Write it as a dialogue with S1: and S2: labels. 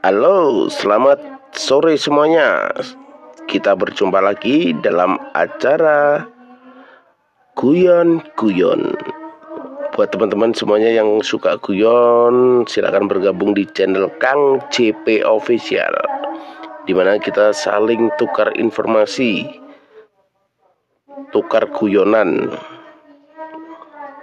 S1: Halo, selamat sore semuanya. Kita berjumpa lagi dalam acara Guyon Guyon. Buat teman-teman semuanya yang suka guyon, silakan bergabung di channel Kang CP Official. di mana kita saling tukar informasi, tukar guyonan